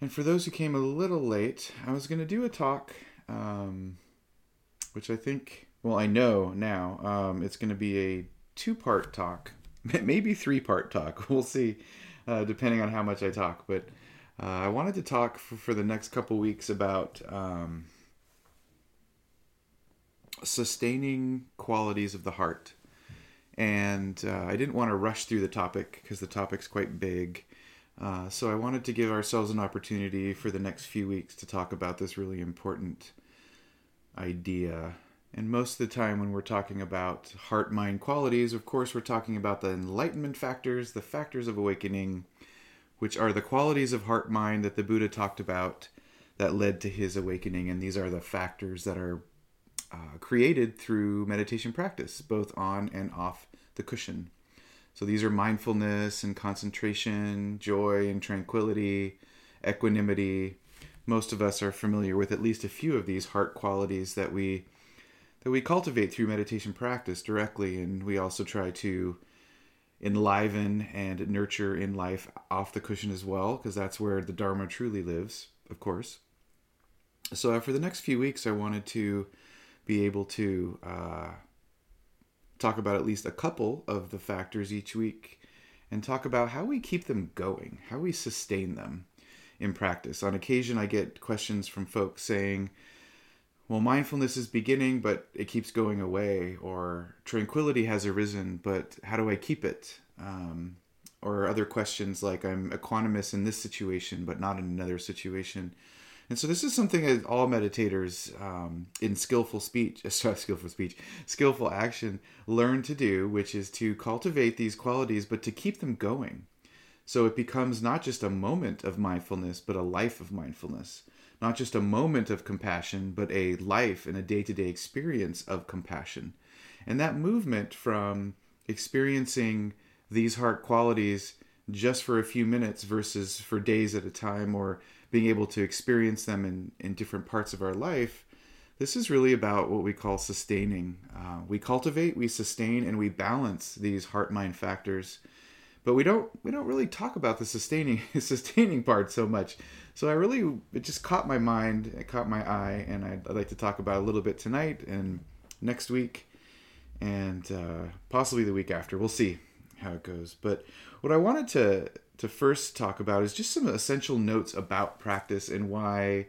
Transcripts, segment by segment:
And for those who came a little late, I was going to do a talk, um, which I think, well, I know now, um, it's going to be a two part talk, maybe three part talk. We'll see, uh, depending on how much I talk. But uh, I wanted to talk for, for the next couple weeks about um, sustaining qualities of the heart. And uh, I didn't want to rush through the topic because the topic's quite big. Uh, so I wanted to give ourselves an opportunity for the next few weeks to talk about this really important idea. And most of the time, when we're talking about heart mind qualities, of course, we're talking about the enlightenment factors, the factors of awakening, which are the qualities of heart mind that the Buddha talked about that led to his awakening. And these are the factors that are uh, created through meditation practice, both on and off the cushion. So these are mindfulness and concentration, joy and tranquility, equanimity. Most of us are familiar with at least a few of these heart qualities that we that we cultivate through meditation practice directly and we also try to enliven and nurture in life off the cushion as well because that's where the dharma truly lives, of course. So for the next few weeks I wanted to be able to uh, talk about at least a couple of the factors each week and talk about how we keep them going, how we sustain them in practice. On occasion, I get questions from folks saying, well, mindfulness is beginning, but it keeps going away, or tranquility has arisen, but how do I keep it? Um, or other questions like, I'm equanimous in this situation, but not in another situation. And so this is something that all meditators um, in skillful speech, sorry, skillful speech, skillful action learn to do, which is to cultivate these qualities, but to keep them going. So it becomes not just a moment of mindfulness, but a life of mindfulness. Not just a moment of compassion, but a life and a day to day experience of compassion. And that movement from experiencing these heart qualities just for a few minutes versus for days at a time or being able to experience them in, in different parts of our life, this is really about what we call sustaining. Uh, we cultivate, we sustain, and we balance these heart mind factors. But we don't we don't really talk about the sustaining sustaining part so much. So I really it just caught my mind, it caught my eye, and I'd, I'd like to talk about a little bit tonight and next week, and uh, possibly the week after. We'll see how it goes. But what I wanted to to first talk about is just some essential notes about practice and why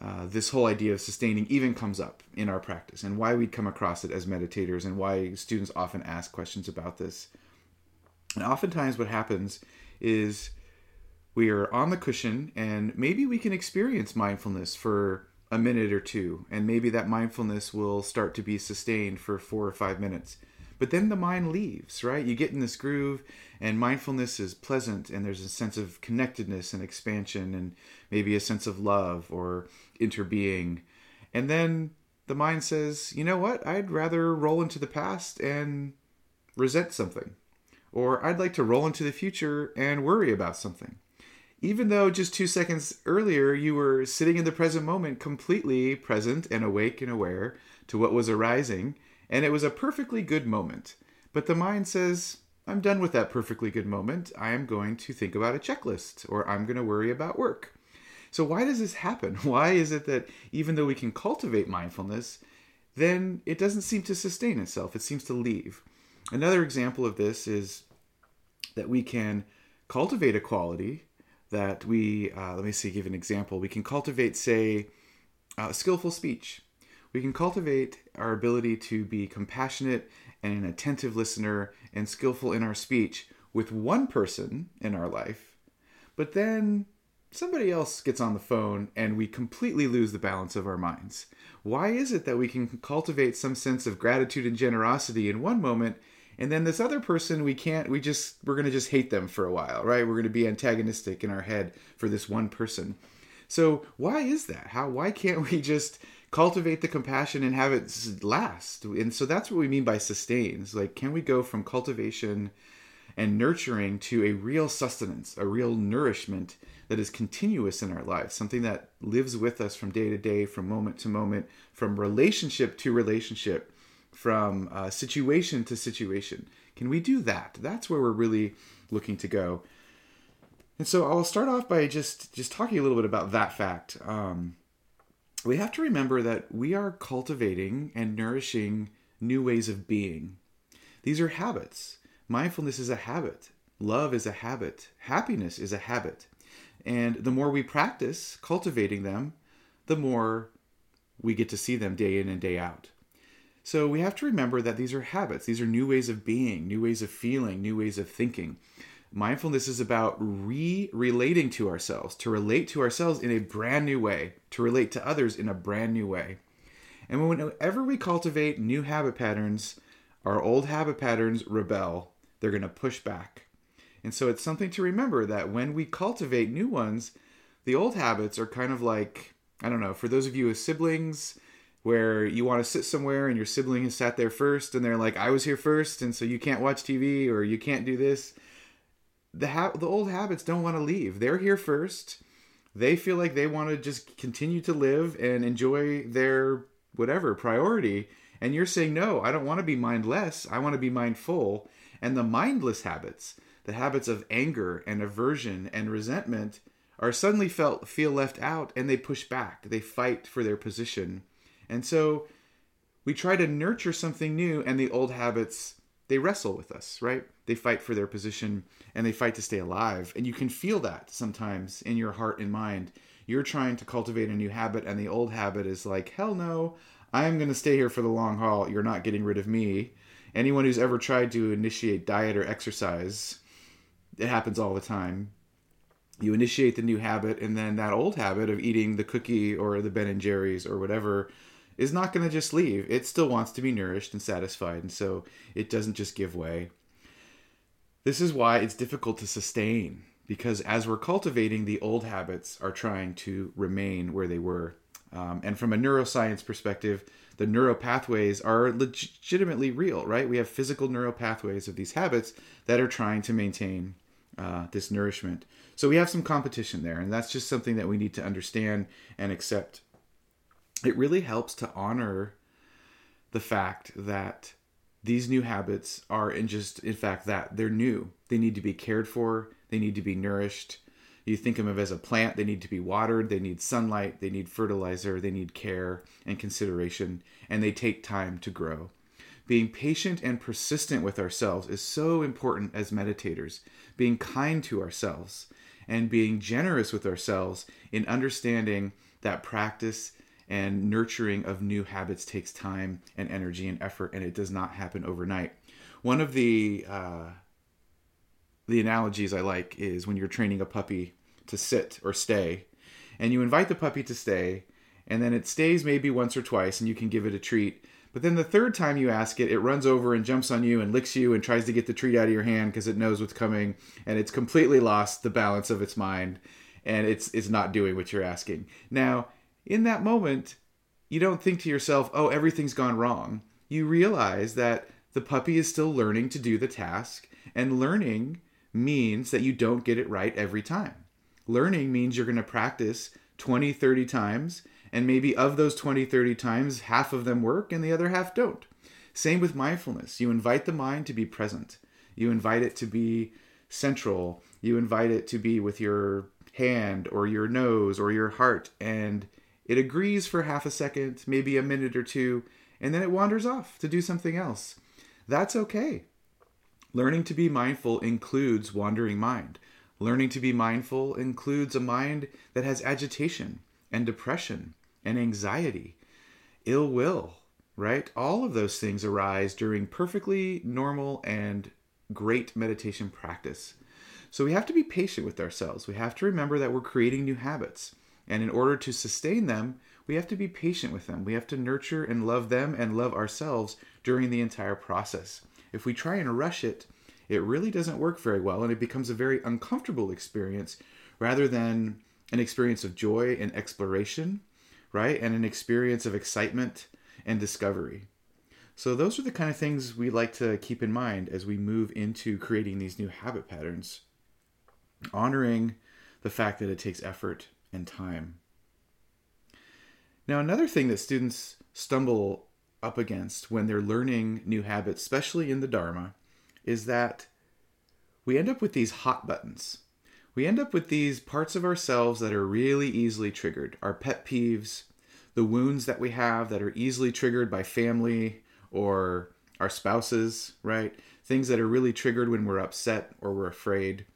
uh, this whole idea of sustaining even comes up in our practice and why we'd come across it as meditators and why students often ask questions about this. And oftentimes, what happens is we are on the cushion and maybe we can experience mindfulness for a minute or two, and maybe that mindfulness will start to be sustained for four or five minutes. But then the mind leaves, right? You get in this groove, and mindfulness is pleasant, and there's a sense of connectedness and expansion, and maybe a sense of love or interbeing. And then the mind says, you know what? I'd rather roll into the past and resent something. Or I'd like to roll into the future and worry about something. Even though just two seconds earlier you were sitting in the present moment, completely present and awake and aware to what was arising, and it was a perfectly good moment. But the mind says, I'm done with that perfectly good moment. I am going to think about a checklist or I'm going to worry about work. So, why does this happen? Why is it that even though we can cultivate mindfulness, then it doesn't seem to sustain itself? It seems to leave. Another example of this is that we can cultivate a quality that we, uh, let me see, give an example. We can cultivate, say, uh, skillful speech we can cultivate our ability to be compassionate and an attentive listener and skillful in our speech with one person in our life, but then somebody else gets on the phone and we completely lose the balance of our minds. Why is it that we can cultivate some sense of gratitude and generosity in one moment and then this other person we can't we just we're going to just hate them for a while, right? We're going to be antagonistic in our head for this one person. So, why is that? How why can't we just cultivate the compassion and have it last. And so that's what we mean by sustains. Like, can we go from cultivation and nurturing to a real sustenance, a real nourishment that is continuous in our lives, something that lives with us from day to day, from moment to moment, from relationship to relationship, from uh, situation to situation? Can we do that? That's where we're really looking to go. And so I'll start off by just just talking a little bit about that fact. Um, we have to remember that we are cultivating and nourishing new ways of being. These are habits. Mindfulness is a habit. Love is a habit. Happiness is a habit. And the more we practice cultivating them, the more we get to see them day in and day out. So we have to remember that these are habits. These are new ways of being, new ways of feeling, new ways of thinking. Mindfulness is about re relating to ourselves, to relate to ourselves in a brand new way, to relate to others in a brand new way. And whenever we cultivate new habit patterns, our old habit patterns rebel. They're going to push back. And so it's something to remember that when we cultivate new ones, the old habits are kind of like, I don't know, for those of you with siblings, where you want to sit somewhere and your sibling has sat there first and they're like, I was here first, and so you can't watch TV or you can't do this. The, ha- the old habits don't want to leave. They're here first. They feel like they want to just continue to live and enjoy their whatever priority. And you're saying, no, I don't want to be mindless. I want to be mindful. And the mindless habits, the habits of anger and aversion and resentment are suddenly felt feel left out and they push back they fight for their position and so we try to nurture something new and the old habits they wrestle with us right? They fight for their position and they fight to stay alive. And you can feel that sometimes in your heart and mind. You're trying to cultivate a new habit and the old habit is like hell no i'm going to stay here for the long haul. You're not getting rid of me. Anyone who's ever tried to initiate diet or exercise it happens all the time. You initiate the new habit, and then that old habit of eating the cookie or the Ben and Jerry's or whatever is not going to just leave. It still wants to be nourished and satisfied, and so it doesn't just give way. This is why it's difficult to sustain because as we're cultivating, the old habits are trying to remain where they were. Um, and from a neuroscience perspective, the neural pathways are legitimately real, right? We have physical neural pathways of these habits that are trying to maintain uh, this nourishment. So we have some competition there, and that's just something that we need to understand and accept. It really helps to honor the fact that these new habits are in just in fact that they're new. They need to be cared for. They need to be nourished. You think of them as a plant. They need to be watered. They need sunlight. They need fertilizer. They need care and consideration and they take time to grow. Being patient and persistent with ourselves is so important as meditators. Being kind to ourselves and being generous with ourselves in understanding that practice and nurturing of new habits takes time and energy and effort, and it does not happen overnight. One of the uh, the analogies I like is when you're training a puppy to sit or stay, and you invite the puppy to stay, and then it stays maybe once or twice, and you can give it a treat, but then the third time you ask it, it runs over and jumps on you and licks you and tries to get the treat out of your hand because it knows what's coming and it's completely lost the balance of its mind and it's it's not doing what you're asking. Now, in that moment, you don't think to yourself, "Oh, everything's gone wrong." You realize that the puppy is still learning to do the task and learning means that you don't get it right every time. Learning means you're going to practice 20, 30 times and maybe of those 20, 30 times, half of them work and the other half don't. Same with mindfulness. You invite the mind to be present, you invite it to be central, you invite it to be with your hand or your nose or your heart, and it agrees for half a second, maybe a minute or two, and then it wanders off to do something else. That's okay. Learning to be mindful includes wandering mind. Learning to be mindful includes a mind that has agitation and depression and anxiety, ill will, right? All of those things arise during perfectly normal and great meditation practice. So we have to be patient with ourselves. We have to remember that we're creating new habits. And in order to sustain them, we have to be patient with them. We have to nurture and love them and love ourselves during the entire process. If we try and rush it, it really doesn't work very well and it becomes a very uncomfortable experience rather than an experience of joy and exploration right? And an experience of excitement and discovery. So, those are the kind of things we like to keep in mind as we move into creating these new habit patterns, honoring the fact that it takes effort and time. Now, another thing that students stumble up against when they're learning new habits, especially in the Dharma, is that we end up with these hot buttons. we end up with these parts of ourselves that are really easily triggered our pet peeves, the wounds that we have that are easily triggered by family or our spouses, right? Things that are really triggered when we're upset or we're afraid.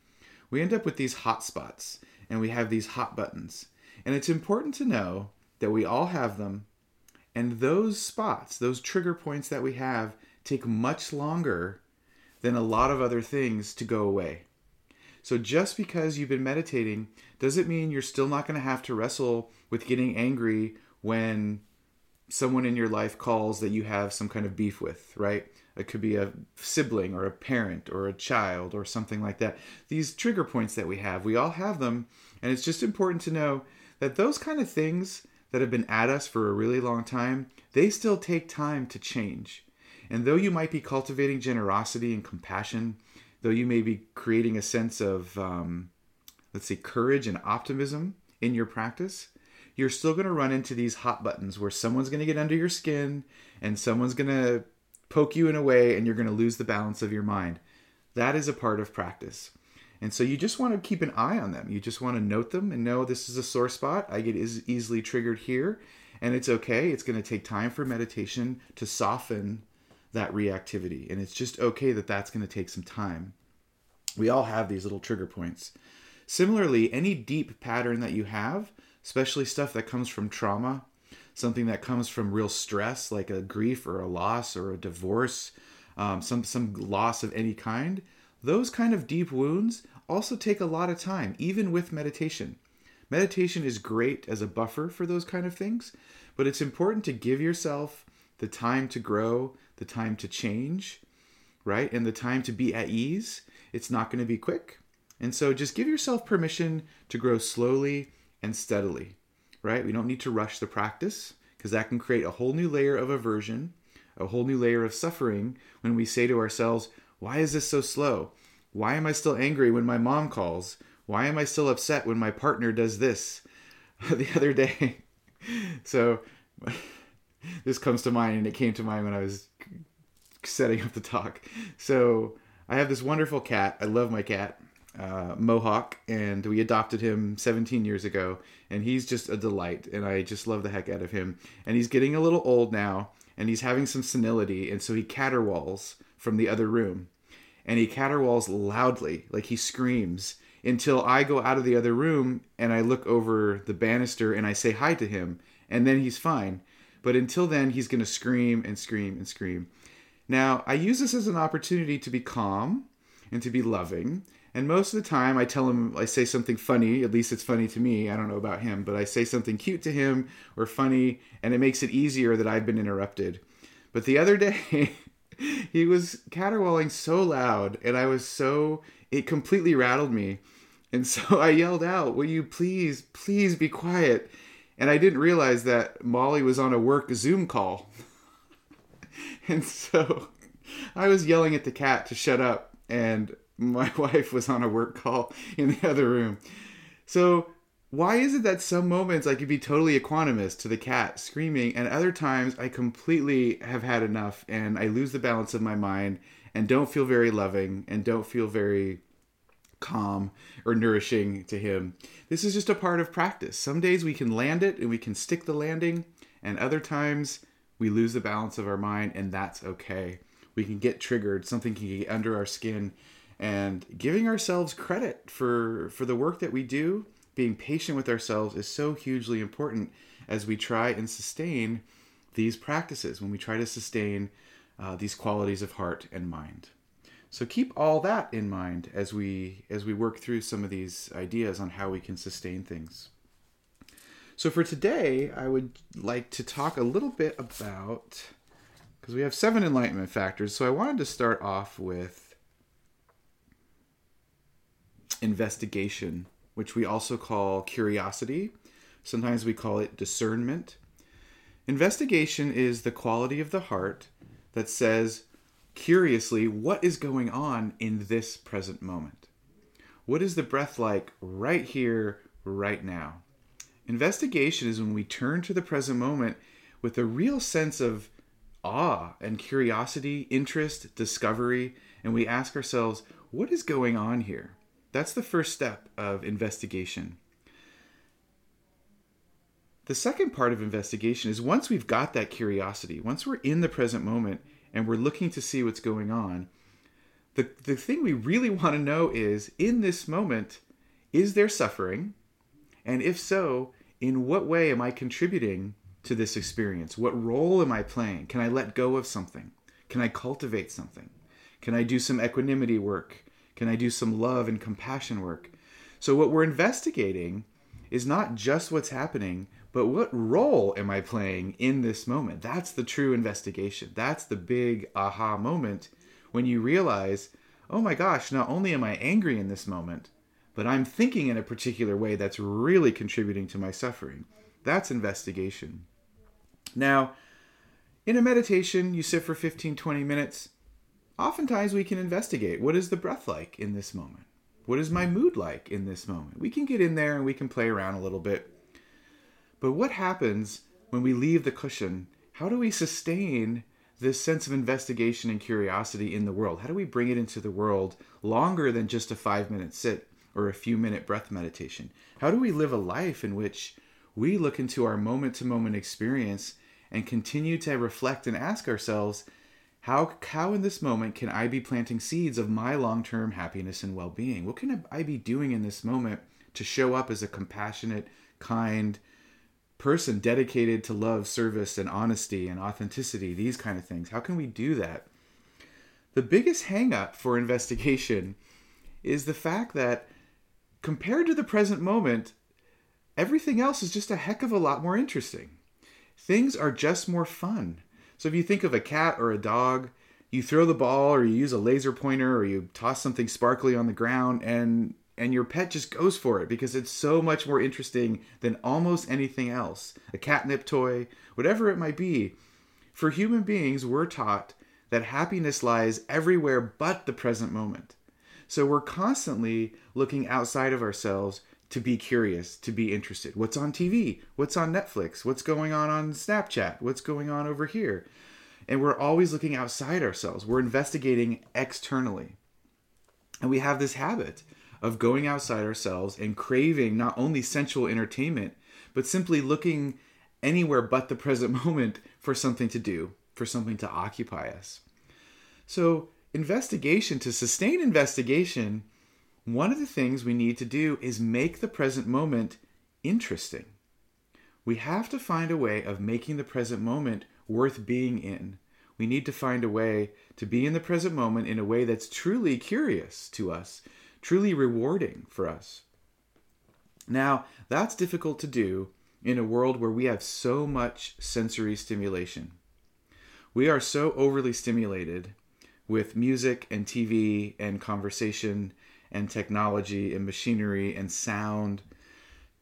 We end up with these hot spots and we have these hot buttons. And it's important to know that we all have them. And those spots, those trigger points that we have, take much longer than a lot of other things to go away. So just because you've been meditating doesn't mean you're still not going to have to wrestle with getting angry when someone in your life calls that you have some kind of beef with, right? It could be a sibling or a parent or a child or something like that. These trigger points that we have, we all have them. And it's just important to know that those kind of things that have been at us for a really long time, they still take time to change. And though you might be cultivating generosity and compassion, though you may be creating a sense of, um, let's say, courage and optimism in your practice, you're still going to run into these hot buttons where someone's going to get under your skin and someone's going to poke you in a way and you're going to lose the balance of your mind. That is a part of practice. And so you just want to keep an eye on them. You just want to note them and know this is a sore spot. I get is easily triggered here, and it's okay. It's going to take time for meditation to soften that reactivity. And it's just okay that that's going to take some time. We all have these little trigger points. Similarly, any deep pattern that you have, especially stuff that comes from trauma, something that comes from real stress, like a grief or a loss or a divorce, um, some some loss of any kind, those kind of deep wounds also take a lot of time, even with meditation. Meditation is great as a buffer for those kind of things, but it's important to give yourself the time to grow, the time to change, right? And the time to be at ease. It's not going to be quick. And so just give yourself permission to grow slowly and steadily, right? We don't need to rush the practice because that can create a whole new layer of aversion, a whole new layer of suffering when we say to ourselves, why is this so slow? Why am I still angry when my mom calls? Why am I still upset when my partner does this? the other day, so this comes to mind, and it came to mind when I was setting up the talk. So I have this wonderful cat. I love my cat, uh, Mohawk, and we adopted him 17 years ago, and he's just a delight, and I just love the heck out of him. And he's getting a little old now, and he's having some senility, and so he caterwauls from the other room, and he caterwauls loudly, like he screams, until I go out of the other room and I look over the banister and I say hi to him, and then he's fine. But until then, he's going to scream and scream and scream. Now, I use this as an opportunity to be calm and to be loving. And most of the time, I tell him, I say something funny, at least it's funny to me. I don't know about him, but I say something cute to him or funny, and it makes it easier that I've been interrupted. But the other day, he was caterwauling so loud, and I was so, it completely rattled me. And so I yelled out, Will you please, please be quiet? and I didn't realize that Molly was on a work Zoom call. and so I was yelling at the cat to shut up, and my wife was on a work call in the other room. So, why is it that some moments I could be totally equanimous to the cat screaming, and other times I completely have had enough and I lose the balance of my mind and don't feel very loving and don't feel very calm or nourishing to him. This is just a part of practice. Some days we can land it and we can stick the landing, and other times we lose the balance of our mind, and that's okay. We can get triggered, something can get under our skin, and giving ourselves credit for for the work that we do, being patient with ourselves is so hugely important as we try and sustain these practices, when we try to sustain uh, these qualities of heart and mind. So keep all that in mind as we as we work through some of these ideas on how we can sustain things. So for today, I would like to talk a little bit about because we have seven enlightenment factors. So I wanted to start off with investigation, which we also call curiosity. Sometimes we call it discernment. Investigation is the quality of the heart that says, curiously what is going on in this present moment. What is the breath like right here, right now? Investigation is when we turn to the present moment with a real sense of awe and curiosity, interest, discovery, and we ask ourselves, what is going on here? That's the first step of investigation. The second part of investigation is once we've got that curiosity, once we're in the present moment and we're looking to see what's going on, the, the thing we really want to know is in this moment, is there suffering? And if so, in what way am I contributing to this experience? What role am I playing? Can I let go of something? Can I cultivate something? Can I do some equanimity work? Can I do some love and compassion work? So, what we're investigating is not just what's happening, but what role am I playing in this moment? That's the true investigation. That's the big aha moment when you realize, oh my gosh, not only am I angry in this moment, but I'm thinking in a particular way that's really contributing to my suffering. That's investigation. Now, in a meditation, you sit for 15, 20 minutes. Oftentimes, we can investigate what is the breath like in this moment? What is my mood like in this moment? We can get in there and we can play around a little bit. But what happens when we leave the cushion? How do we sustain this sense of investigation and curiosity in the world? How do we bring it into the world longer than just a five minute sit or a few minute breath meditation? How do we live a life in which we look into our moment to moment experience and continue to reflect and ask ourselves, how, how in this moment can I be planting seeds of my long term happiness and well being? What can I be doing in this moment to show up as a compassionate, kind person dedicated to love, service, and honesty and authenticity? These kind of things. How can we do that? The biggest hangup for investigation is the fact that compared to the present moment, everything else is just a heck of a lot more interesting. Things are just more fun. So if you think of a cat or a dog, you throw the ball or you use a laser pointer or you toss something sparkly on the ground and and your pet just goes for it because it's so much more interesting than almost anything else. A catnip toy, whatever it might be. For human beings, we're taught that happiness lies everywhere but the present moment. So we're constantly looking outside of ourselves to be curious, to be interested. What's on TV? What's on Netflix? What's going on on Snapchat? What's going on over here? And we're always looking outside ourselves. We're investigating externally. And we have this habit of going outside ourselves and craving not only sensual entertainment, but simply looking anywhere but the present moment for something to do, for something to occupy us. So, investigation, to sustain investigation, one of the things we need to do is make the present moment interesting. We have to find a way of making the present moment worth being in. We need to find a way to be in the present moment in a way that's truly curious to us, truly rewarding for us. Now, that's difficult to do in a world where we have so much sensory stimulation. We are so overly stimulated with music and TV and conversation and technology and machinery and sound,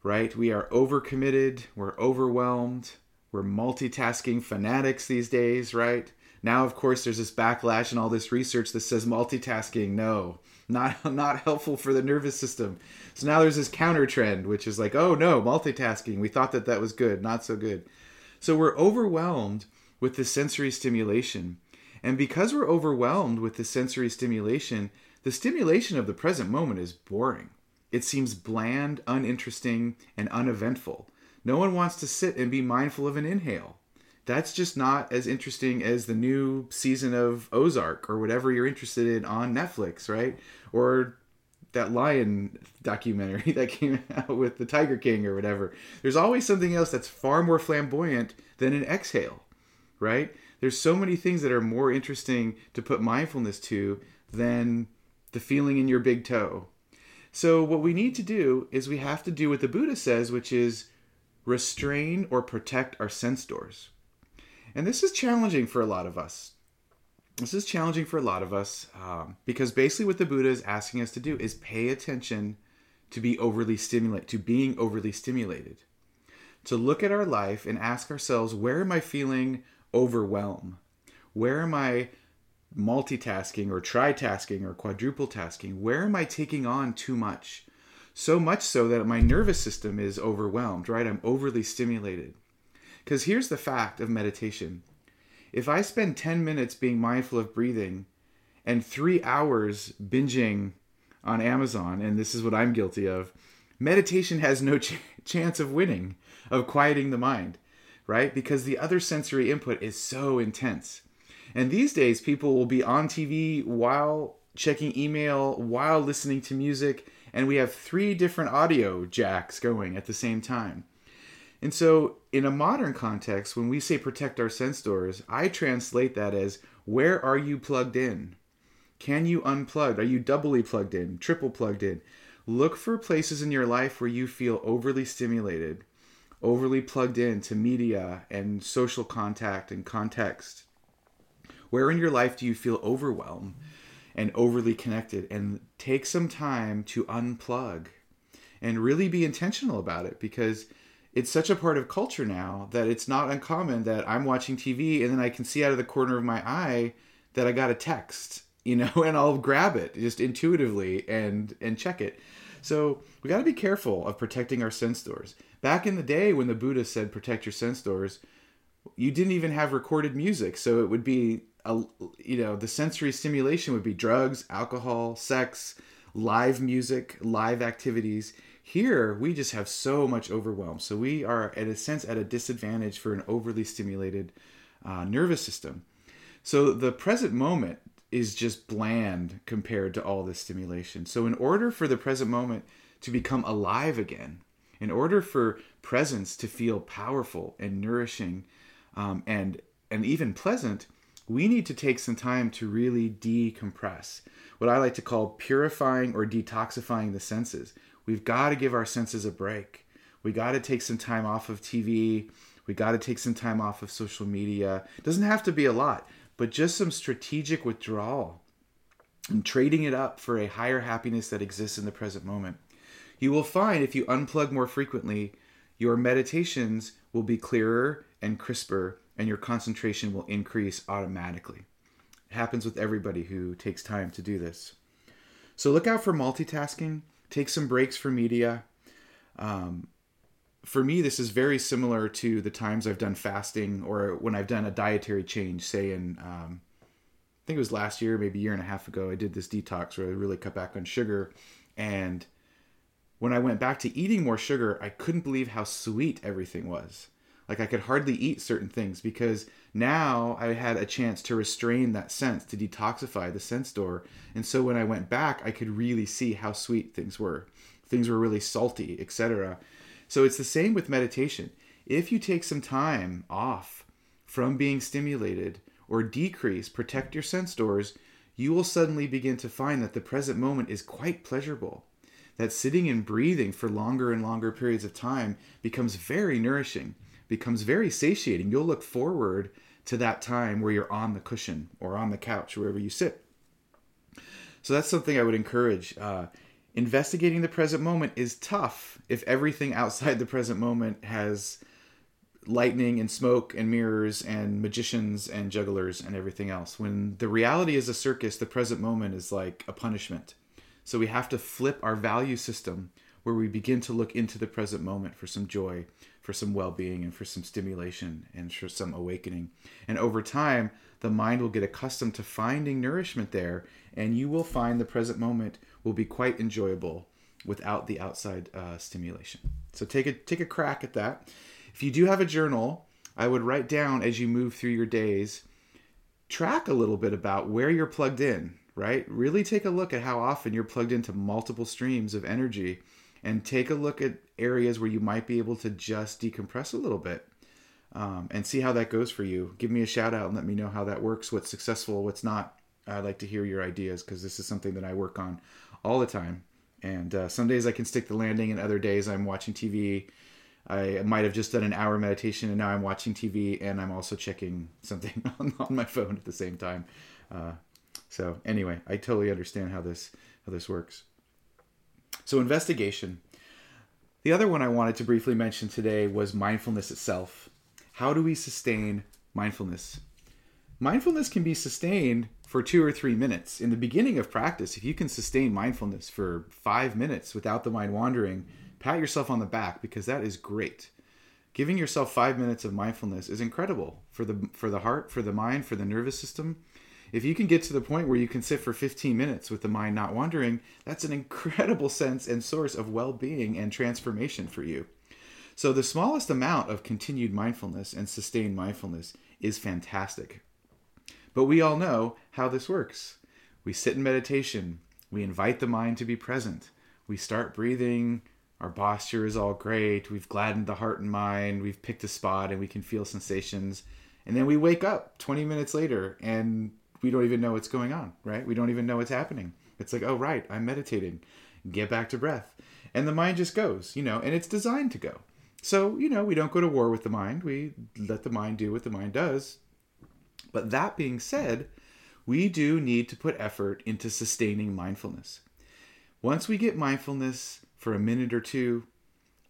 right? We are overcommitted, we're overwhelmed, we're multitasking fanatics these days, right? Now, of course, there's this backlash and all this research that says multitasking, no, not not helpful for the nervous system. So now there's this counter trend, which is like, oh no, multitasking. We thought that that was good, not so good. So we're overwhelmed with the sensory stimulation, and because we're overwhelmed with the sensory stimulation, the stimulation of the present moment is boring. It seems bland, uninteresting, and uneventful. No one wants to sit and be mindful of an inhale. That's just not as interesting as the new season of Ozark or whatever you're interested in on Netflix, right? Or that lion documentary that came out with the Tiger King or whatever. There's always something else that's far more flamboyant than an exhale, right? There's so many things that are more interesting to put mindfulness to than the feeling in your big toe. So, what we need to do is we have to do what the Buddha says, which is restrain or protect our sense doors. And this is challenging for a lot of us. This is challenging for a lot of us um, because basically what the Buddha is asking us to do is pay attention to be overly stimulated, to being overly stimulated. To look at our life and ask ourselves, where am I feeling overwhelmed? Where am I multitasking or tritasking or quadruple tasking? Where am I taking on too much? So much so that my nervous system is overwhelmed, right? I'm overly stimulated. Because here's the fact of meditation if I spend 10 minutes being mindful of breathing and three hours binging on Amazon, and this is what I'm guilty of. Meditation has no ch- chance of winning, of quieting the mind, right? Because the other sensory input is so intense. And these days, people will be on TV while checking email, while listening to music, and we have three different audio jacks going at the same time. And so, in a modern context, when we say protect our sense doors, I translate that as where are you plugged in? Can you unplug? Are you doubly plugged in, triple plugged in? Look for places in your life where you feel overly stimulated, overly plugged in to media and social contact and context. Where in your life do you feel overwhelmed and overly connected? And take some time to unplug and really be intentional about it because it's such a part of culture now that it's not uncommon that I'm watching TV and then I can see out of the corner of my eye that I got a text, you know, and I'll grab it just intuitively and and check it. So we got to be careful of protecting our sense doors. Back in the day when the Buddha said protect your sense doors, you didn't even have recorded music, so it would be a you know the sensory stimulation would be drugs, alcohol, sex, live music, live activities here, we just have so much overwhelm. So we are, in a sense, at a disadvantage for an overly stimulated uh, nervous system. So the present moment is just bland compared to all this stimulation. So, in order for the present moment to become alive again, in order for presence to feel powerful and nourishing um, and and even pleasant, we need to take some time to really decompress. What I like to call purifying or detoxifying the senses. We've got to give our senses a break. We got to take some time off of TV. We got to take some time off of social media. It doesn't have to be a lot, but just some strategic withdrawal and trading it up for a higher happiness that exists in the present moment. You will find if you unplug more frequently, your meditations will be clearer and crisper, and your concentration will increase automatically. It happens with everybody who takes time to do this. So look out for multitasking take some breaks for media. Um, for me, this is very similar to the times I've done fasting or when I've done a dietary change, say in, um, I think it was last year, maybe a year and a half ago, I did this detox where I really cut back on sugar. And when I went back to eating more sugar, I couldn't believe how sweet everything was. Like I could hardly eat certain things because now I had a chance to restrain that sense, to detoxify the sense door. And so when I went back, I could really see how sweet things were. Things were really salty, etc. So it's the same with meditation. If you take some time off from being stimulated or decrease, protect your sense doors, you will suddenly begin to find that the present moment is quite pleasurable. That sitting and breathing for longer and longer periods of time becomes very nourishing becomes very satiating. You'll look forward to that time where you're on the cushion or on the couch, wherever you sit. So that's something I would encourage. Uh, investigating the present moment is tough if everything outside the present moment has lightning and smoke and mirrors and magicians and jugglers and everything else. When the reality is a circus, the present moment is like a punishment. So we have to flip our value system where we begin to look into the present moment for some joy, for some well being and for some stimulation and for some awakening. And over time, the mind will get accustomed to finding nourishment there, and you will find the present moment will be quite enjoyable without the outside uh, stimulation. So take a take a crack at that. If you do have a journal, I would write down as you move through your days, track a little bit about where you're plugged in, right? Really take a look at how often you're plugged into multiple streams of energy and take a look at areas where you might be able to just decompress a little bit um, and see how that goes for you. Give me a shout out and let me know how that works, what's successful, what's not. I'd like to hear your ideas because this is something that I work on all the time. And uh, some days I can stick the landing, and other days I'm watching TV. I might have just done an hour meditation, and now I'm watching TV, and I'm also checking something on, on my phone at the same time. Uh, so anyway, I totally understand how this how this works. So, investigation. The other one I wanted to briefly mention today was mindfulness itself. How do we sustain mindfulness? Mindfulness can be sustained for two or three minutes. In the beginning of practice, if you can sustain mindfulness for five minutes without the mind wandering, pat yourself on the back because that is great. Giving yourself five minutes of mindfulness is incredible for the for the heart, for the mind, for the nervous system. If you can get to the point where you can sit for 15 minutes with the mind not wandering, that's an incredible sense and source of well being and transformation for you. So, the smallest amount of continued mindfulness and sustained mindfulness is fantastic. But we all know how this works. We sit in meditation, we invite the mind to be present, we start breathing, our posture is all great, we've gladdened the heart and mind, we've picked a spot and we can feel sensations. And then we wake up 20 minutes later and we don't even know what's going on, right? We don't even know what's happening. It's like, oh, right, I'm meditating. Get back to breath. And the mind just goes, you know, and it's designed to go. So, you know, we don't go to war with the mind. We let the mind do what the mind does. But that being said, we do need to put effort into sustaining mindfulness. Once we get mindfulness for a minute or two,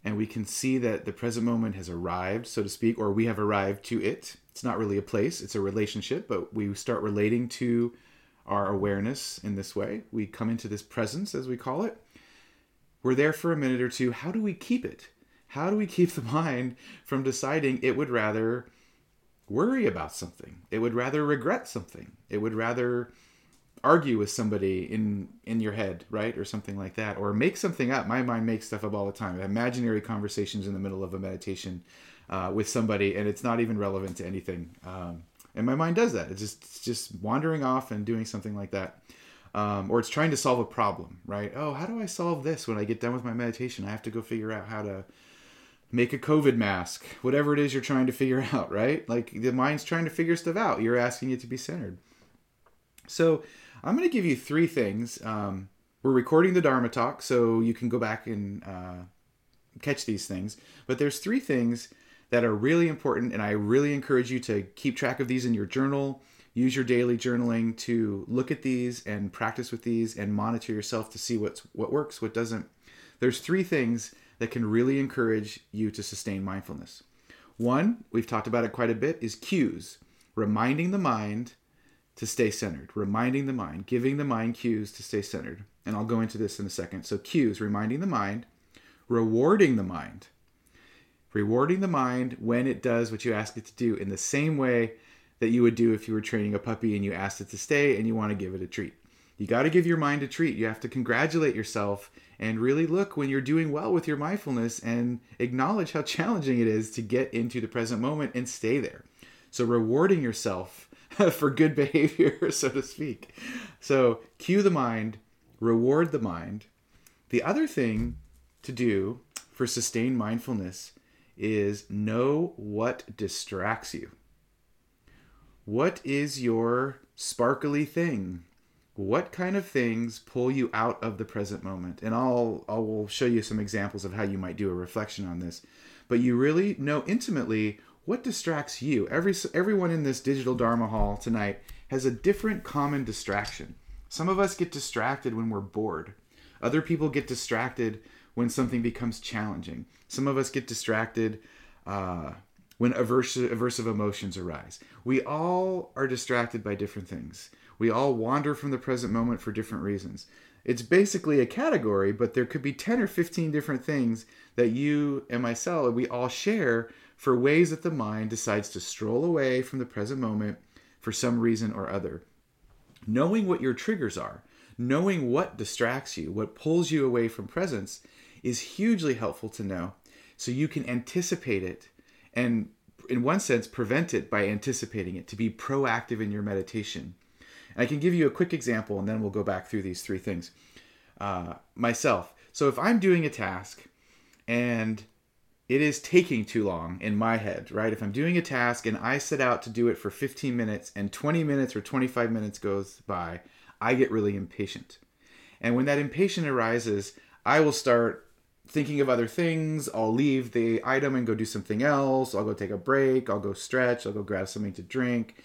and we can see that the present moment has arrived, so to speak, or we have arrived to it, it's not really a place, it's a relationship, but we start relating to our awareness in this way. We come into this presence, as we call it. We're there for a minute or two. How do we keep it? How do we keep the mind from deciding it would rather worry about something? It would rather regret something. It would rather argue with somebody in in your head, right, or something like that, or make something up. My mind makes stuff up all the time. Imaginary conversations in the middle of a meditation uh, with somebody, and it's not even relevant to anything. Um, and my mind does that. It's just it's just wandering off and doing something like that. Um, or it's trying to solve a problem, right? Oh, how do I solve this when I get done with my meditation? I have to go figure out how to make a COVID mask, whatever it is you're trying to figure out, right? Like the mind's trying to figure stuff out. You're asking it to be centered. So I'm going to give you three things. Um, we're recording the Dharma talk, so you can go back and uh, catch these things. But there's three things that are really important, and I really encourage you to keep track of these in your journal. Use your daily journaling to look at these and practice with these and monitor yourself to see what's what works, what doesn't. There's three things that can really encourage you to sustain mindfulness. One, we've talked about it quite a bit, is cues, reminding the mind to stay centered, reminding the mind, giving the mind cues to stay centered. And I'll go into this in a second. So, cues, reminding the mind, rewarding the mind, rewarding the mind when it does what you ask it to do in the same way that you would do if you were training a puppy and you asked it to stay and you want to give it a treat. You got to give your mind a treat. You have to congratulate yourself and really look when you're doing well with your mindfulness and acknowledge how challenging it is to get into the present moment and stay there. So, rewarding yourself for good behavior, so to speak. So, cue the mind, reward the mind. The other thing to do for sustained mindfulness is know what distracts you. What is your sparkly thing? What kind of things pull you out of the present moment? And I'll I will show you some examples of how you might do a reflection on this. But you really know intimately what distracts you. Every everyone in this digital Dharma hall tonight has a different common distraction. Some of us get distracted when we're bored. Other people get distracted when something becomes challenging. Some of us get distracted uh, when aversive, aversive emotions arise. We all are distracted by different things. We all wander from the present moment for different reasons. It's basically a category, but there could be 10 or 15 different things that you and myself, we all share for ways that the mind decides to stroll away from the present moment for some reason or other. Knowing what your triggers are, knowing what distracts you, what pulls you away from presence, is hugely helpful to know so you can anticipate it and in one sense prevent it by anticipating it to be proactive in your meditation. And i can give you a quick example and then we'll go back through these three things. Uh, myself. So if i'm doing a task and it is taking too long in my head right? If i'm doing a task and i set out to do it for 15 minutes and 20 minutes or 25 minutes goes by i get really impatient. And when that impatience arises i will start thinking of other things. I'll leave the item and go do something else. I'll go take a break. I'll go stretch. I'll go grab something to drink.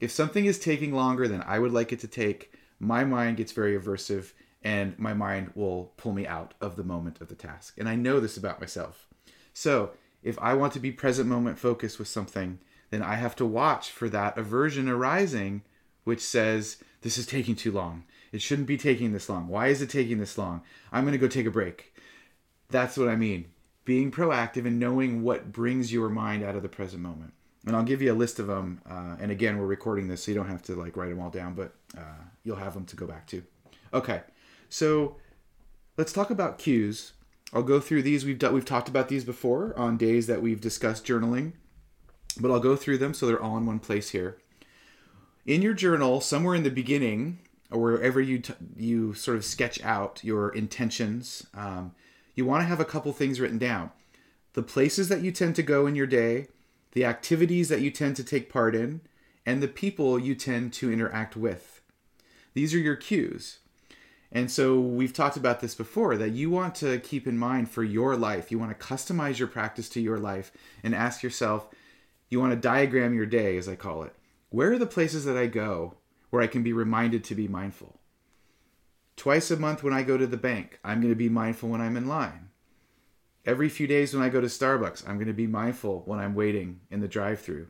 If something is taking longer than I would like it to take, my mind gets very aversive and my mind will pull me out of the moment of the task. And I know this about myself. So if I want to be present moment focused with something, then I have to watch for that aversion arising, which says, This is taking too long. It shouldn't be taking this long. Why is it taking this long? I'm going to go take a break that's what I mean. Being proactive and knowing what brings your mind out of the present moment. and I'll give you a list of them. Uh, and again, we're recording this, so you don't have to like write them all down, but uh, you'll have them to go back to. Okay, so let's talk about cues. I'll go through these. We've done, we've talked about these before on days that we've discussed journaling, but I'll go through them so they're all in one place here. In your journal, somewhere in the beginning, or wherever you t- you sort of sketch out your intentions, um, you want to have a couple things written down. The places that you tend to go in your day, the activities that you tend to take part in, and the people you tend to interact with. These are your cues. And so we've talked about this before that you want to keep in mind for your life. You want to customize your practice to your life and ask yourself, you want to diagram your day, as I call it. Where are the places that I go where I can be reminded to be mindful? Twice a month when I go to the bank, I'm going to be mindful when I'm in line. Every few days when I go to Starbucks, I'm going to be mindful when I'm waiting in the drive through.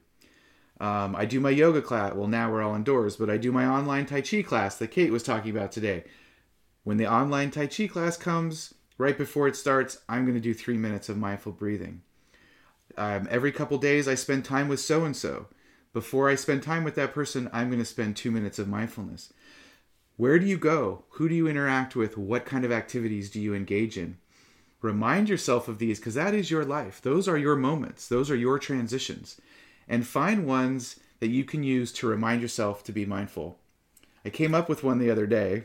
Um, I do my yoga class. Well, now we're all indoors, but I do my online Tai Chi class that Kate was talking about today. When the online Tai Chi class comes, right before it starts, I'm going to do three minutes of mindful breathing. Um, every couple days, I spend time with so and so. Before I spend time with that person, I'm going to spend two minutes of mindfulness. Where do you go? Who do you interact with? What kind of activities do you engage in? Remind yourself of these because that is your life. Those are your moments, those are your transitions. And find ones that you can use to remind yourself to be mindful. I came up with one the other day,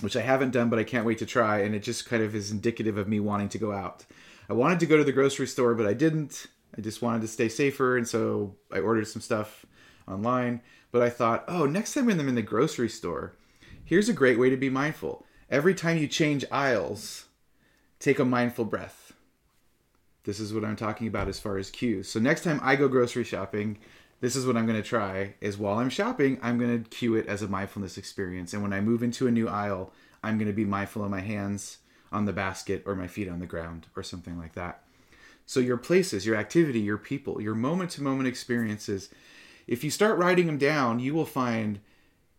which I haven't done, but I can't wait to try. And it just kind of is indicative of me wanting to go out. I wanted to go to the grocery store, but I didn't. I just wanted to stay safer. And so I ordered some stuff online. But I thought, oh, next time when I'm in the grocery store, here's a great way to be mindful. Every time you change aisles, take a mindful breath. This is what I'm talking about as far as cues. So next time I go grocery shopping, this is what I'm going to try is while I'm shopping, I'm going to cue it as a mindfulness experience. And when I move into a new aisle, I'm going to be mindful of my hands on the basket or my feet on the ground or something like that. So your places, your activity, your people, your moment to moment experiences, if you start writing them down, you will find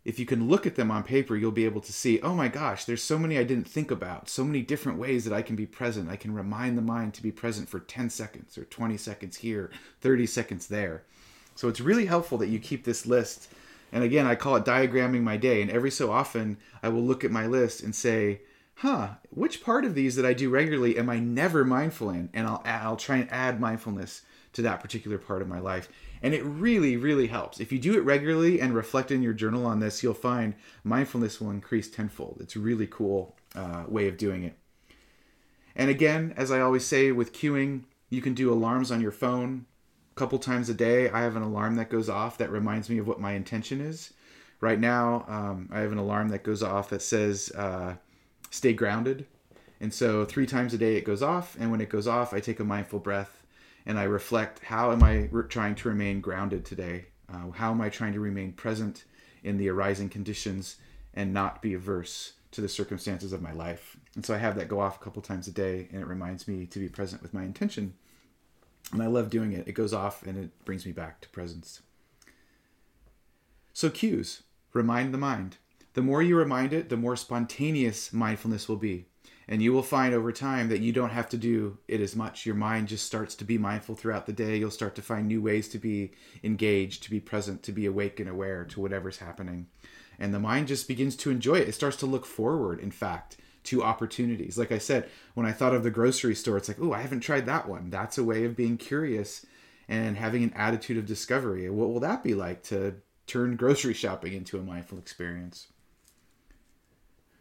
if you can look at them on paper, you'll be able to see, oh my gosh, there's so many I didn't think about, so many different ways that I can be present. I can remind the mind to be present for 10 seconds or 20 seconds here, 30 seconds there. So it's really helpful that you keep this list. And again, I call it diagramming my day. And every so often, I will look at my list and say, huh, which part of these that I do regularly am I never mindful in? And I'll, I'll try and add mindfulness to that particular part of my life. And it really, really helps. If you do it regularly and reflect in your journal on this, you'll find mindfulness will increase tenfold. It's a really cool uh, way of doing it. And again, as I always say with cueing, you can do alarms on your phone a couple times a day. I have an alarm that goes off that reminds me of what my intention is. Right now, um, I have an alarm that goes off that says, uh, stay grounded. And so, three times a day it goes off. And when it goes off, I take a mindful breath and I reflect how am I re- trying to remain grounded today? Uh, how am I trying to remain present in the arising conditions and not be averse to the circumstances of my life? And so I have that go off a couple times a day, and it reminds me to be present with my intention. And I love doing it. It goes off and it brings me back to presence. So, cues remind the mind. The more you remind it, the more spontaneous mindfulness will be. And you will find over time that you don't have to do it as much. Your mind just starts to be mindful throughout the day. You'll start to find new ways to be engaged, to be present, to be awake and aware to whatever's happening. And the mind just begins to enjoy it. It starts to look forward, in fact, to opportunities. Like I said, when I thought of the grocery store, it's like, oh, I haven't tried that one. That's a way of being curious and having an attitude of discovery. What will that be like to turn grocery shopping into a mindful experience?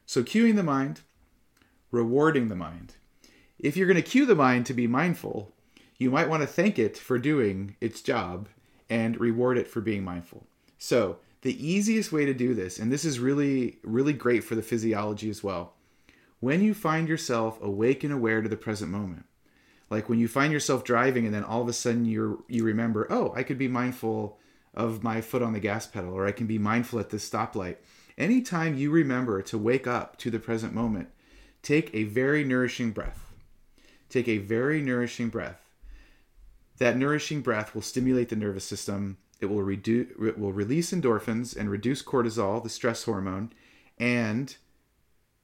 So, cueing the mind rewarding the mind. If you're going to cue the mind to be mindful, you might want to thank it for doing its job and reward it for being mindful. So, the easiest way to do this, and this is really, really great for the physiology as well, when you find yourself awake and aware to the present moment, like when you find yourself driving and then all of a sudden you you remember, oh, I could be mindful of my foot on the gas pedal, or I can be mindful at this stoplight. Anytime you remember to wake up to the present moment, take a very nourishing breath. Take a very nourishing breath. That nourishing breath will stimulate the nervous system. It will reduce it will release endorphins and reduce cortisol, the stress hormone, and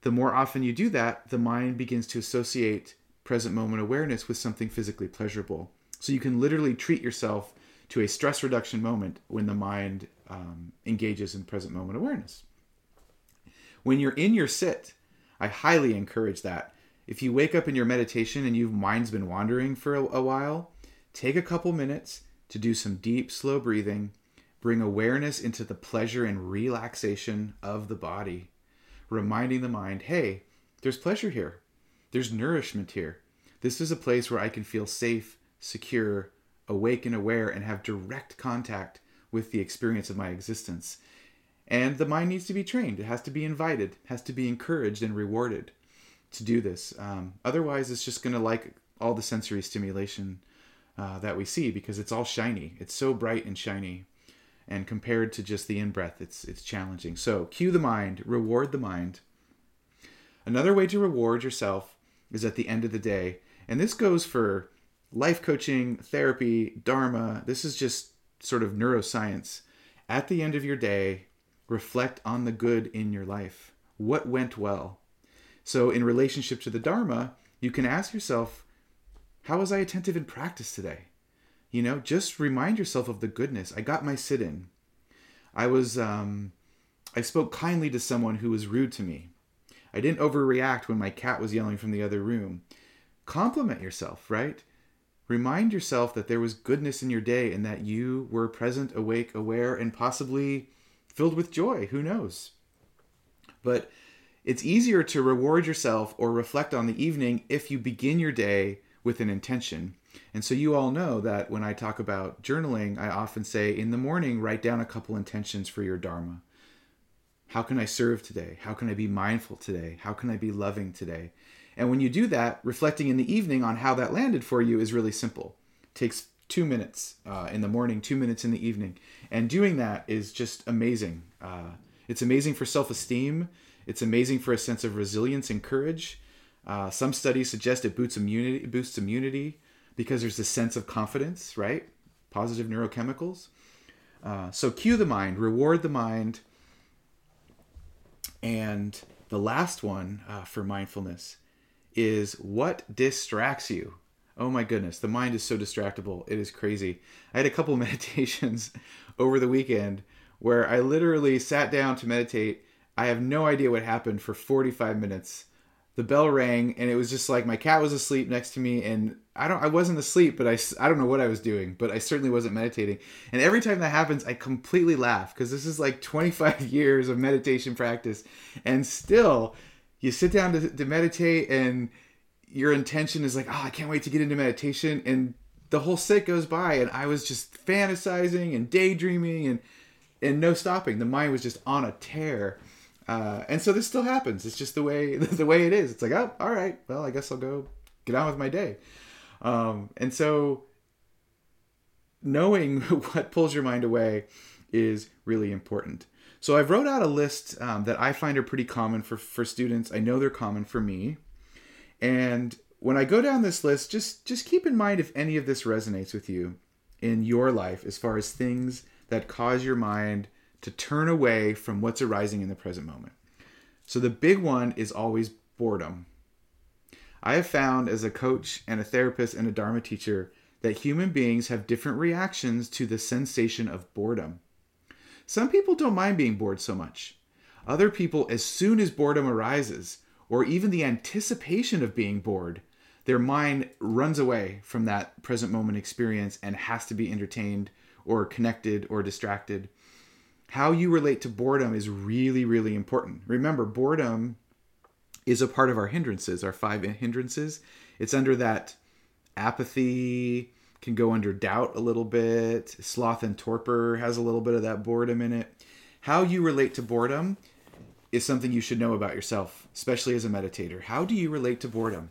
the more often you do that, the mind begins to associate present moment awareness with something physically pleasurable. So you can literally treat yourself to a stress reduction moment when the mind um, engages in present moment awareness. When you're in your sit, I highly encourage that. If you wake up in your meditation and your mind's been wandering for a, a while, take a couple minutes to do some deep, slow breathing, bring awareness into the pleasure and relaxation of the body, reminding the mind, hey, there's pleasure here, there's nourishment here. This is a place where I can feel safe, secure, awake and aware, and have direct contact with the experience of my existence. And the mind needs to be trained. It has to be invited, has to be encouraged and rewarded to do this. Um, otherwise, it's just going to like all the sensory stimulation uh, that we see because it's all shiny. It's so bright and shiny. And compared to just the in breath, it's it's challenging. So cue the mind, reward the mind. Another way to reward yourself is at the end of the day, and this goes for life coaching, therapy, dharma. This is just sort of neuroscience. At the end of your day, reflect on the good in your life. What went well? So, in relationship to the Dharma, you can ask yourself, how was I attentive in practice today? You know, just remind yourself of the goodness. I got my sit in. I was, um, I spoke kindly to someone who was rude to me. I didn't overreact when my cat was yelling from the other room. Compliment yourself, right? Remind yourself that there was goodness in your day and that you were present, awake, aware, and possibly filled with joy. Who knows? But it's easier to reward yourself or reflect on the evening if you begin your day with an intention. And so you all know that when I talk about journaling, I often say in the morning, write down a couple intentions for your Dharma. How can I serve today? How can I be mindful today? How can I be loving today? And when you do that, reflecting in the evening on how that landed for you is really simple. It takes two minutes uh, in the morning, two minutes in the evening. And doing that is just amazing. Uh, it's amazing for self esteem, it's amazing for a sense of resilience and courage. Uh, some studies suggest it boosts immunity, boosts immunity because there's a sense of confidence, right? Positive neurochemicals. Uh, so cue the mind, reward the mind, and the last one uh, for mindfulness is what distracts you. Oh my goodness, the mind is so distractible. It is crazy. I had a couple meditations over the weekend where I literally sat down to meditate. I have no idea what happened for 45 minutes the bell rang and it was just like my cat was asleep next to me and i don't i wasn't asleep but i, I don't know what i was doing but i certainly wasn't meditating and every time that happens i completely laugh because this is like 25 years of meditation practice and still you sit down to, to meditate and your intention is like oh i can't wait to get into meditation and the whole sit goes by and i was just fantasizing and daydreaming and and no stopping the mind was just on a tear uh, and so this still happens. It's just the way the way it is. It's like, oh, all right. Well, I guess I'll go get on with my day. Um, and so knowing what pulls your mind away is really important. So I've wrote out a list um, that I find are pretty common for for students. I know they're common for me. And when I go down this list, just just keep in mind if any of this resonates with you in your life as far as things that cause your mind to turn away from what's arising in the present moment. So the big one is always boredom. I have found as a coach and a therapist and a Dharma teacher that human beings have different reactions to the sensation of boredom. Some people don't mind being bored so much. Other people, as soon as boredom arises, or even the anticipation of being bored, their mind runs away from that present moment experience and has to be entertained or connected or distracted how you relate to boredom is really, really important. Remember, boredom is a part of our hindrances, our five hindrances. It's under that apathy, can go under doubt a little bit. Sloth and torpor has a little bit of that boredom in it. How you relate to boredom is something you should know about yourself, especially as a meditator. How do you relate to boredom?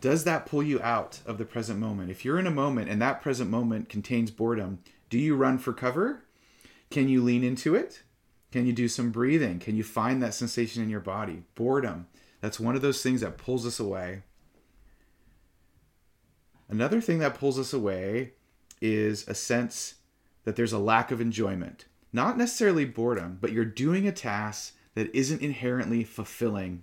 Does that pull you out of the present moment? If you're in a moment and that present moment contains boredom, do you run for cover can you lean into it? Can you do some breathing? Can you find that sensation in your body? Boredom. That's one of those things that pulls us away. Another thing that pulls us away is a sense that there's a lack of enjoyment. Not necessarily boredom, but you're doing a task that isn't inherently fulfilling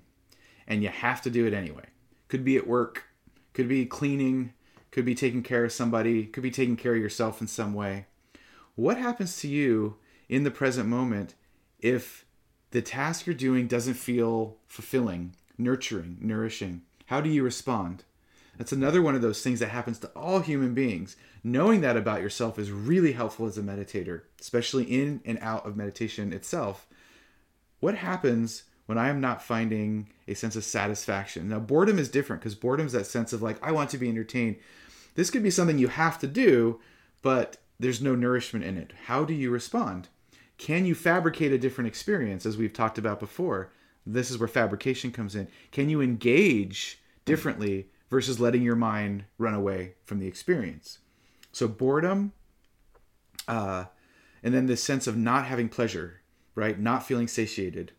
and you have to do it anyway. Could be at work, could be cleaning, could be taking care of somebody, could be taking care of yourself in some way. What happens to you in the present moment if the task you're doing doesn't feel fulfilling, nurturing, nourishing? How do you respond? That's another one of those things that happens to all human beings. Knowing that about yourself is really helpful as a meditator, especially in and out of meditation itself. What happens when I am not finding a sense of satisfaction? Now, boredom is different because boredom is that sense of like, I want to be entertained. This could be something you have to do, but there's no nourishment in it. How do you respond? Can you fabricate a different experience, as we've talked about before? This is where fabrication comes in. Can you engage differently versus letting your mind run away from the experience? So, boredom, uh, and then this sense of not having pleasure, right? Not feeling satiated.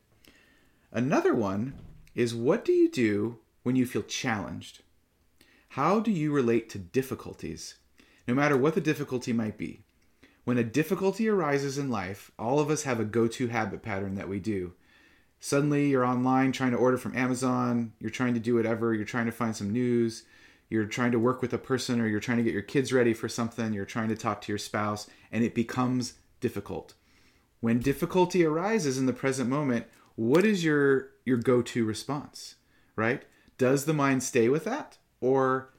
Another one is what do you do when you feel challenged? How do you relate to difficulties, no matter what the difficulty might be? When a difficulty arises in life, all of us have a go to habit pattern that we do. Suddenly, you're online trying to order from Amazon, you're trying to do whatever, you're trying to find some news, you're trying to work with a person, or you're trying to get your kids ready for something, you're trying to talk to your spouse, and it becomes difficult. When difficulty arises in the present moment, what is your your go-to response, right? Does the mind stay with that or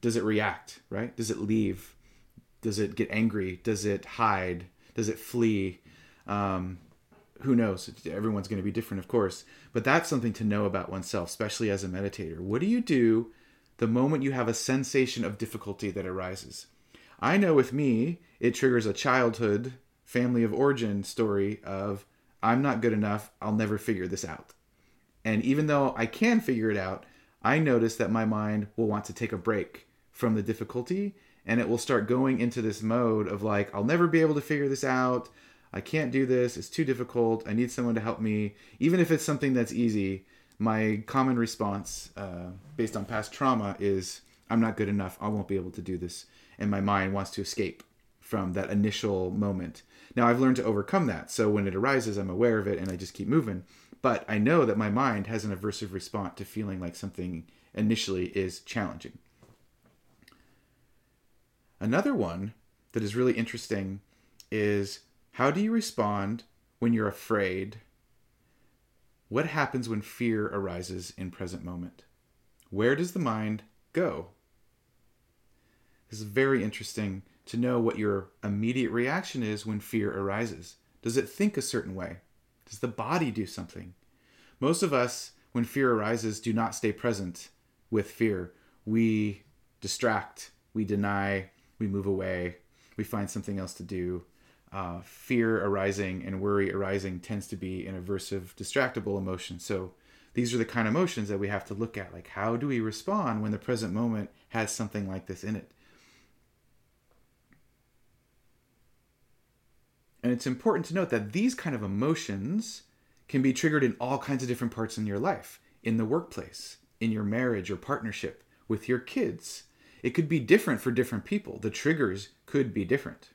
does it react, right? Does it leave? Does it get angry? Does it hide? Does it flee? Um, who knows? Everyone's going to be different, of course. But that's something to know about oneself, especially as a meditator. What do you do the moment you have a sensation of difficulty that arises? I know with me, it triggers a childhood family of origin story of I'm not good enough. I'll never figure this out. And even though I can figure it out, I notice that my mind will want to take a break from the difficulty and it will start going into this mode of like I'll never be able to figure this out. I can't do this. It's too difficult. I need someone to help me. Even if it's something that's easy, my common response uh, based on past trauma is I'm not good enough. I won't be able to do this. And my mind wants to escape from that initial moment. Now I've learned to overcome that. So when it arises, I'm aware of it and I just keep moving. But I know that my mind has an aversive response to feeling like something initially is challenging. Another one that is really interesting is how do you respond when you're afraid? What happens when fear arises in present moment? Where does the mind go? This is very interesting to know what your immediate reaction is when fear arises. Does it think a certain way? Does the body do something? Most of us, when fear arises, do not stay present with fear. We distract, we deny, we move away, we find something else to do. Uh, fear arising and worry arising tends to be an aversive, distractible emotion. So these are the kind of emotions that we have to look at. Like, how do we respond when the present moment has something like this in it? And it's important to note that these kind of emotions can be triggered in all kinds of different parts in your life in the workplace, in your marriage or partnership, with your kids, it could be different for different people. The triggers could be different.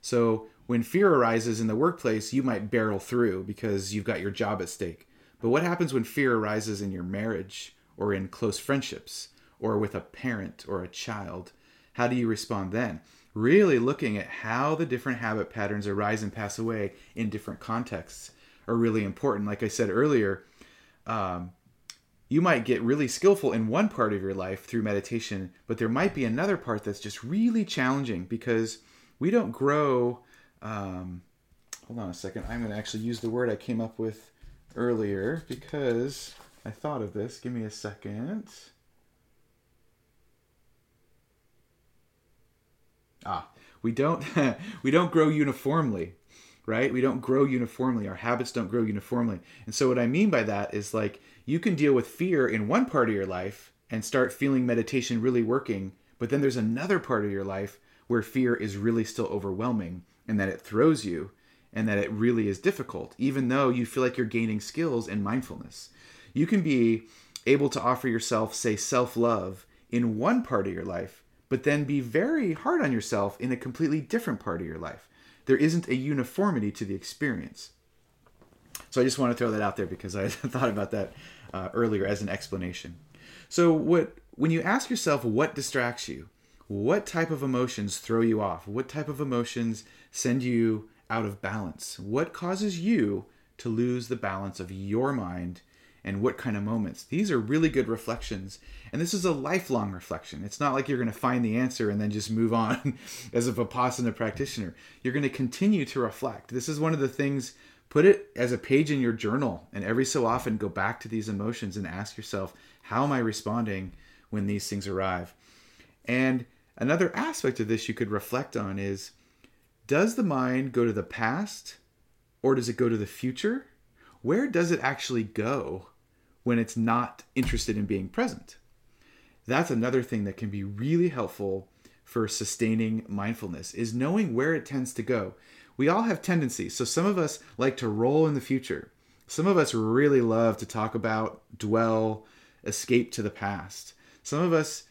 So when fear arises in the workplace, you might barrel through because you've got your job at stake. But what happens when fear arises in your marriage or in close friendships or with a parent or a child? How do you respond then? Really looking at how the different habit patterns arise and pass away in different contexts are really important. Like I said earlier, um, you might get really skillful in one part of your life through meditation, but there might be another part that's just really challenging because we don't grow. Um, hold on a second. I'm going to actually use the word I came up with earlier because I thought of this. Give me a second. Ah, we don't we don't grow uniformly, right? We don't grow uniformly. Our habits don't grow uniformly. And so what I mean by that is like you can deal with fear in one part of your life and start feeling meditation really working, but then there's another part of your life where fear is really still overwhelming and that it throws you and that it really is difficult, even though you feel like you're gaining skills in mindfulness. You can be able to offer yourself, say, self love in one part of your life, but then be very hard on yourself in a completely different part of your life. There isn't a uniformity to the experience. So I just want to throw that out there because I thought about that uh, earlier as an explanation. So what when you ask yourself what distracts you, what type of emotions throw you off? What type of emotions send you out of balance? What causes you to lose the balance of your mind and what kind of moments? These are really good reflections. And this is a lifelong reflection. It's not like you're going to find the answer and then just move on as a Vipassana practitioner. You're going to continue to reflect. This is one of the things, put it as a page in your journal and every so often go back to these emotions and ask yourself, how am I responding when these things arrive? And another aspect of this you could reflect on is does the mind go to the past or does it go to the future? Where does it actually go when it's not interested in being present? That's another thing that can be really helpful for sustaining mindfulness is knowing where it tends to go. We all have tendencies. So some of us like to roll in the future. Some of us really love to talk about, dwell, escape to the past. Some of us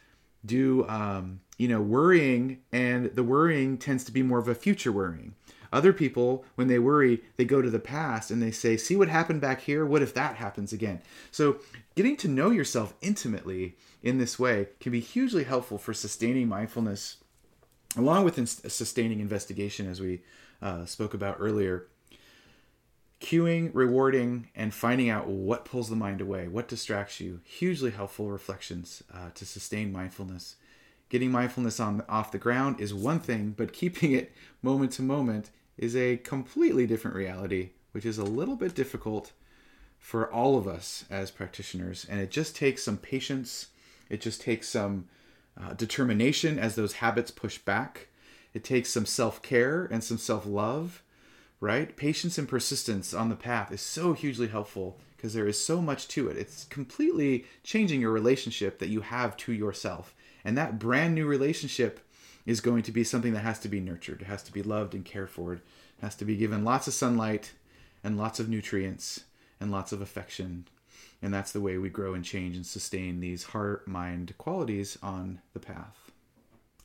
do um, you know worrying and the worrying tends to be more of a future worrying other people when they worry they go to the past and they say see what happened back here what if that happens again so getting to know yourself intimately in this way can be hugely helpful for sustaining mindfulness along with sustaining investigation as we uh, spoke about earlier cueing, rewarding, and finding out what pulls the mind away, what distracts you. Hugely helpful reflections uh, to sustain mindfulness. Getting mindfulness on off the ground is one thing, but keeping it moment to moment is a completely different reality, which is a little bit difficult for all of us as practitioners. And it just takes some patience. It just takes some uh, determination as those habits push back. It takes some self care and some self love right? Patience and persistence on the path is so hugely helpful because there is so much to it. It's completely changing your relationship that you have to yourself. And that brand new relationship is going to be something that has to be nurtured. Has to be loved and cared for. Has to be given lots of sunlight and lots of nutrients and lots of affection. And that's the way we grow and change and sustain these heart mind qualities on the path.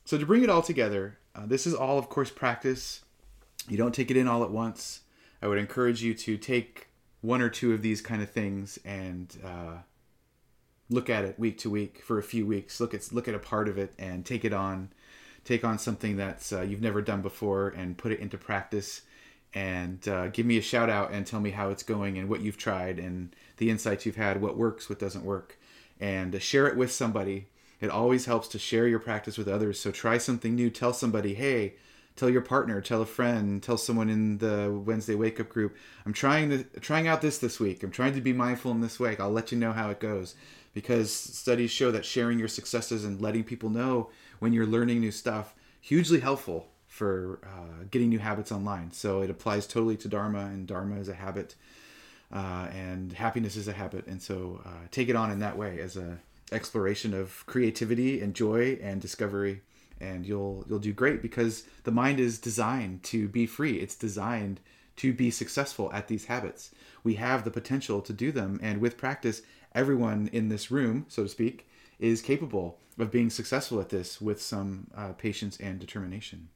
So, to bring it all together, uh, this is all, of course, practice you don't take it in all at once. I would encourage you to take one or two of these kind of things and uh, look at it week to week for a few weeks. Look at look at a part of it and take it on. Take on something that uh, you've never done before and put it into practice. And uh, give me a shout out and tell me how it's going and what you've tried and the insights you've had, what works, what doesn't work, and share it with somebody. It always helps to share your practice with others. So try something new. Tell somebody, hey, tell your partner, tell a friend, tell someone in the Wednesday wake up group. I'm trying to trying out this this week. I'm trying to be mindful in this week. I'll let you know how it goes because studies show that sharing your successes and letting people know when you're learning new stuff hugely helpful for uh, getting new habits online. So it applies totally to Dharma, and Dharma is a habit, uh, and happiness is a habit. And so uh, take it on in that way as a exploration of creativity and joy and discovery and you'll you'll do great because the mind is designed to be free it's designed to be successful at these habits we have the potential to do them and with practice everyone in this room so to speak is capable of being successful at this with some uh, patience and determination